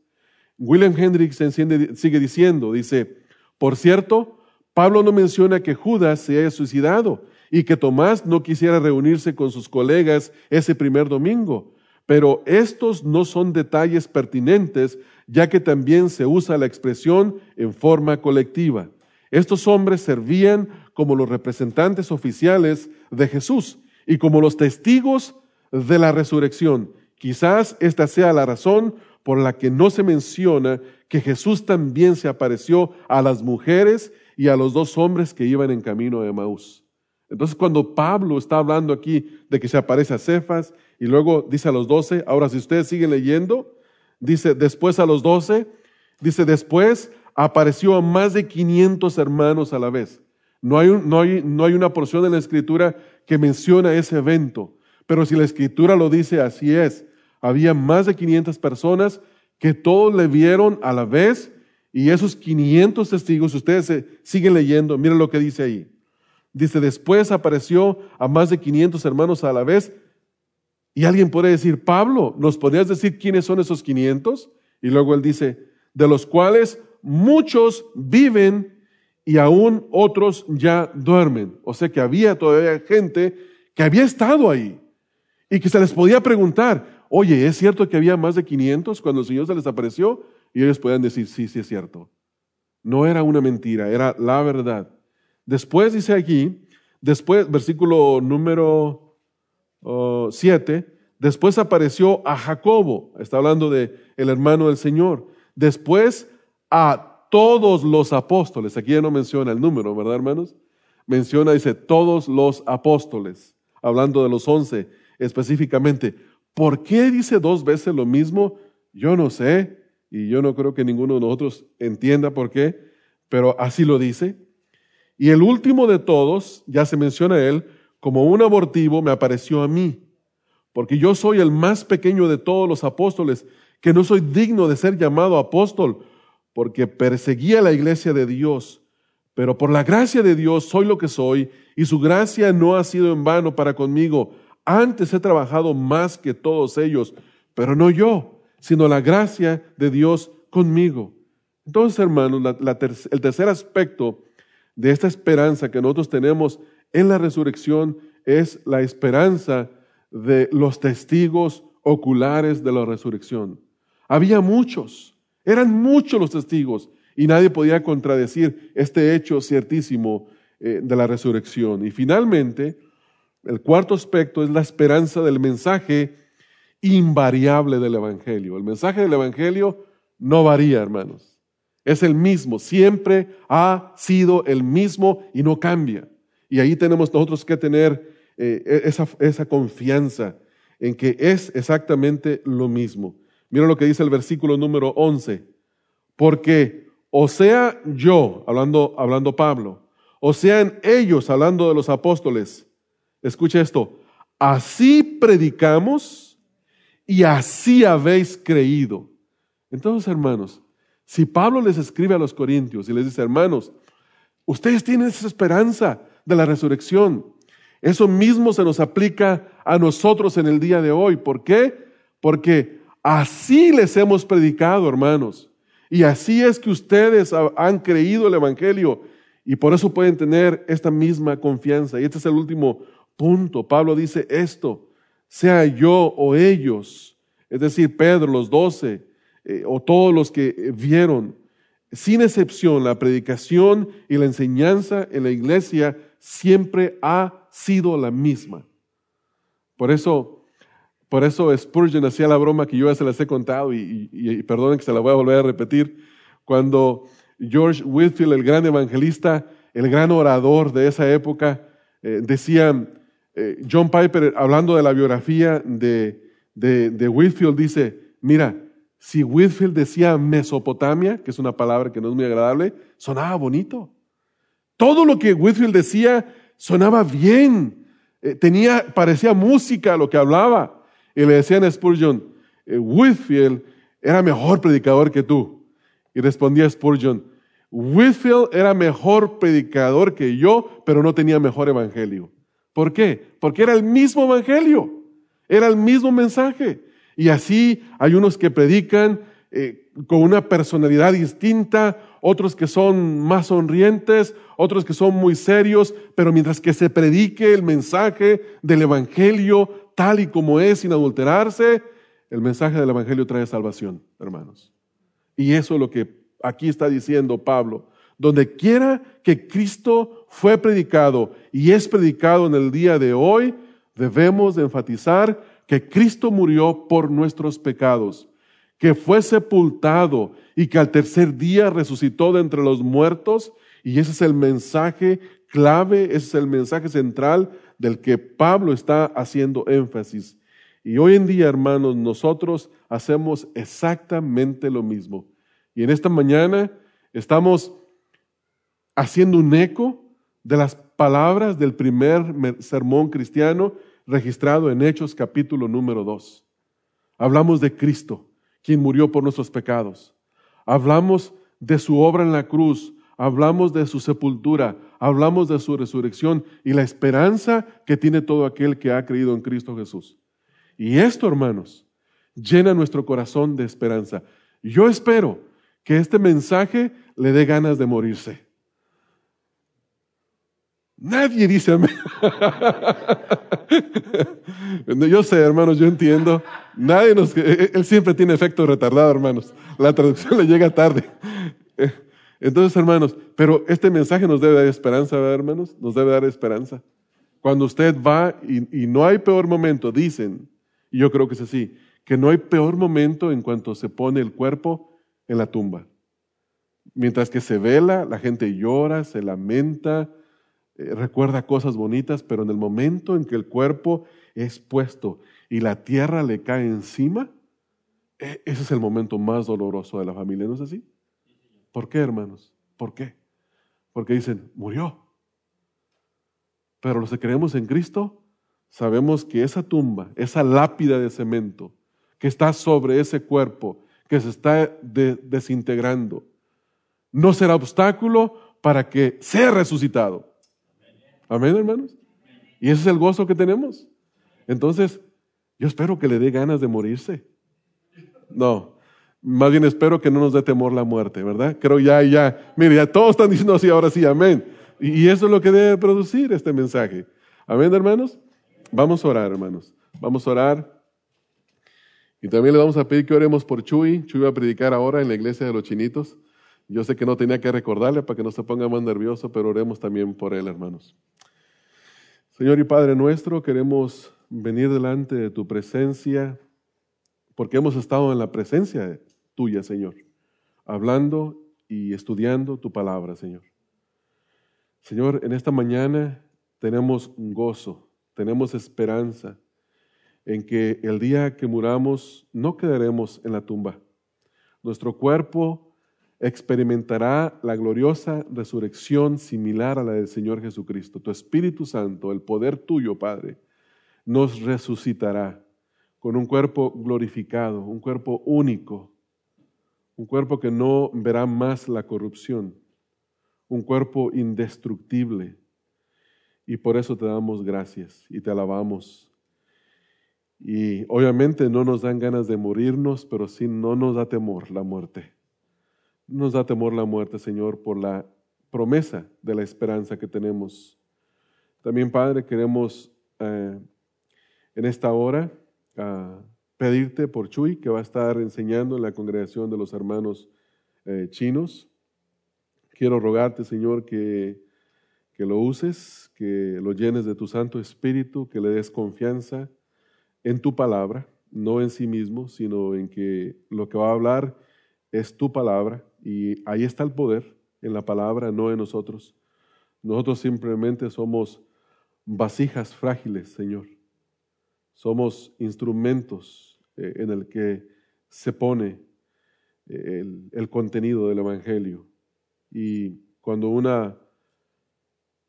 William Hendricks sigue diciendo, dice, por cierto, Pablo no menciona que Judas se haya suicidado y que Tomás no quisiera reunirse con sus colegas ese primer domingo. Pero estos no son detalles pertinentes, ya que también se usa la expresión en forma colectiva. Estos hombres servían como los representantes oficiales de Jesús y como los testigos de la resurrección. Quizás esta sea la razón por la que no se menciona que Jesús también se apareció a las mujeres y a los dos hombres que iban en camino de Maús. Entonces, cuando Pablo está hablando aquí de que se aparece a Cefas y luego dice a los doce, ahora si ustedes siguen leyendo, dice después a los doce, dice después apareció a más de 500 hermanos a la vez. No hay, no, hay, no hay una porción en la escritura que menciona ese evento, pero si la escritura lo dice, así es. Había más de 500 personas que todos le vieron a la vez y esos 500 testigos, ustedes siguen leyendo, miren lo que dice ahí. Dice, después apareció a más de 500 hermanos a la vez. Y alguien puede decir, Pablo, ¿nos podrías decir quiénes son esos 500? Y luego él dice, de los cuales muchos viven y aún otros ya duermen. O sea que había todavía gente que había estado ahí y que se les podía preguntar, oye, ¿es cierto que había más de 500 cuando el Señor se les apareció? Y ellos podían decir, sí, sí es cierto. No era una mentira, era la verdad. Después dice aquí, después, versículo número 7, después apareció a Jacobo, está hablando de el hermano del Señor. Después a todos los apóstoles, aquí ya no menciona el número, ¿verdad, hermanos? Menciona, dice, todos los apóstoles, hablando de los once específicamente. ¿Por qué dice dos veces lo mismo? Yo no sé, y yo no creo que ninguno de nosotros entienda por qué, pero así lo dice. Y el último de todos, ya se menciona él, como un abortivo me apareció a mí, porque yo soy el más pequeño de todos los apóstoles, que no soy digno de ser llamado apóstol, porque perseguía la iglesia de Dios. Pero por la gracia de Dios soy lo que soy, y su gracia no ha sido en vano para conmigo. Antes he trabajado más que todos ellos, pero no yo, sino la gracia de Dios conmigo. Entonces, hermanos, el tercer aspecto de esta esperanza que nosotros tenemos en la resurrección es la esperanza de los testigos oculares de la resurrección. Había muchos, eran muchos los testigos y nadie podía contradecir este hecho ciertísimo eh, de la resurrección. Y finalmente, el cuarto aspecto es la esperanza del mensaje invariable del Evangelio. El mensaje del Evangelio no varía, hermanos. Es el mismo, siempre ha sido el mismo y no cambia. Y ahí tenemos nosotros que tener eh, e-, esa, esa confianza en que es exactamente lo mismo. Mira lo que dice el versículo número 11. Porque o sea yo, hablando, hablando Pablo, o sean ellos, hablando de los apóstoles, escucha esto, así predicamos y así habéis creído. Entonces, hermanos, si Pablo les escribe a los corintios y les dice, hermanos, ustedes tienen esa esperanza de la resurrección, eso mismo se nos aplica a nosotros en el día de hoy. ¿Por qué? Porque así les hemos predicado, hermanos. Y así es que ustedes han creído el Evangelio y por eso pueden tener esta misma confianza. Y este es el último punto. Pablo dice esto, sea yo o ellos, es decir, Pedro, los doce, eh, o todos los que vieron, sin excepción, la predicación y la enseñanza en la iglesia siempre ha sido la misma. Por eso, por eso Spurgeon hacía la broma que yo ya se las he contado y, perdonen que se la voy a volver a repetir. Cuando George Whitfield, el gran evangelista, el gran orador de esa época, eh, decía, eh, John Piper, hablando de la biografía de, de, de Whitfield, dice, mira, si Whitfield decía Mesopotamia, que es una palabra que no es muy agradable, sonaba bonito. Todo lo que Whitfield decía sonaba bien. Eh, tenía, parecía música lo que hablaba. Y le decían a Spurgeon, eh, Whitfield era mejor predicador que tú. Y respondía Spurgeon, Whitfield era mejor predicador que yo, pero no tenía mejor evangelio. ¿Por qué? Porque era el mismo evangelio, era el mismo mensaje. Y así hay unos que predican eh, con una personalidad distinta, otros que son más sonrientes, otros que son muy serios, pero mientras que se predique el mensaje del Evangelio tal y como es, sin adulterarse, el mensaje del Evangelio trae salvación, hermanos. Y eso es lo que aquí está diciendo Pablo. Donde quiera que Cristo fue predicado y es predicado en el día de hoy, debemos de enfatizar que Cristo murió por nuestros pecados, que fue sepultado y que al tercer día resucitó de entre los muertos. Y ese es el mensaje clave, ese es el mensaje central del que Pablo está haciendo énfasis. Y hoy en día, hermanos, nosotros hacemos exactamente lo mismo. Y en esta mañana estamos haciendo un eco de las palabras del primer sermón cristiano registrado en Hechos capítulo número 2. Hablamos de Cristo, quien murió por nuestros pecados. Hablamos de su obra en la cruz, hablamos de su sepultura, hablamos de su resurrección y la esperanza que tiene todo aquel que ha creído en Cristo Jesús. Y esto, hermanos, llena nuestro corazón de esperanza. Yo espero que este mensaje le dé ganas de morirse. Nadie dice amén. yo sé, hermanos, yo entiendo. Nadie nos, él siempre tiene efecto retardado, hermanos. La traducción le llega tarde. Entonces, hermanos, pero este mensaje nos debe dar esperanza, ¿verdad, hermanos? Nos debe dar esperanza. Cuando usted va y, y no hay peor momento, dicen, y yo creo que es así, que no hay peor momento en cuanto se pone el cuerpo en la tumba. Mientras que se vela, la gente llora, se lamenta, eh, recuerda cosas bonitas, pero en el momento en que el cuerpo es puesto y la tierra le cae encima, e, ese es el momento más doloroso de la familia, ¿no es así? ¿Por qué, hermanos? ¿Por qué? Porque dicen, murió. Pero los que creemos en Cristo, sabemos que esa tumba, esa lápida de cemento que está sobre ese cuerpo, que se está desintegrando, no será obstáculo para que sea resucitado. Amén, hermanos. Y ese es el gozo que tenemos. Entonces, yo espero que le dé ganas de morirse. No, más bien espero que no nos dé temor la muerte, ¿verdad? Creo ya, ya, mire, ya todos están diciendo así, ahora sí, amén. Y, eso es lo que debe producir este mensaje. Amén, hermanos. Vamos a orar, hermanos. Vamos a orar. Y también le vamos a pedir que oremos por Chuy. Chuy va a predicar ahora en la iglesia de los chinitos. Yo sé que no tenía que recordarle para que no se ponga más nervioso, pero oremos también por él, hermanos. Señor y Padre nuestro, queremos venir delante de tu presencia porque hemos estado en la presencia tuya, Señor, hablando y estudiando tu palabra, Señor. Señor, en esta mañana tenemos gozo, tenemos esperanza en que el día que muramos no quedaremos en la tumba. Nuestro cuerpo experimentará la gloriosa resurrección similar a la del Señor Jesucristo. Tu Espíritu Santo, el poder tuyo, Padre, nos resucitará con un cuerpo glorificado, un cuerpo único, un cuerpo que no verá más la corrupción, un cuerpo indestructible. Y por eso te damos gracias y te alabamos. Y obviamente no nos dan ganas de morirnos, pero sí no nos da temor la muerte. Nos da temor la muerte, Señor, por la promesa de la esperanza que tenemos. También, Padre, queremos eh, en esta hora ah, pedirte por Chuy, que va a estar enseñando en la congregación de los hermanos eh, chinos. Quiero rogarte, Señor, que, que lo uses, que lo llenes de tu Santo Espíritu, que le des confianza en tu palabra, no en sí mismo, sino en que lo que va a hablar es tu palabra y ahí está el poder, en la palabra, no en nosotros. Nosotros simplemente somos vasijas frágiles, Señor. Somos instrumentos eh, en el que se pone eh, el, contenido del Evangelio. Y cuando una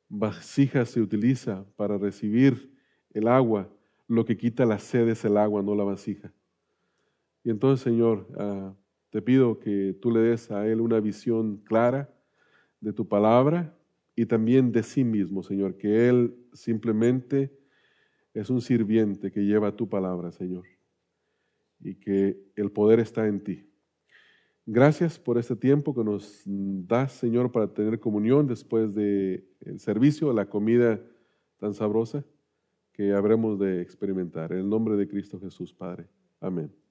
vasija se utiliza para recibir el agua, lo que quita la sed es el agua, no la vasija. Y entonces, Señor, uh, te pido que tú le des a Él una visión clara de tu palabra y también de sí mismo, Señor, que Él simplemente es un sirviente que lleva tu palabra, Señor, y que el poder está en ti. Gracias por este tiempo que nos das, Señor, para tener comunión después del servicio, la comida tan sabrosa que habremos de experimentar. En el nombre de Cristo Jesús, Padre. Amén.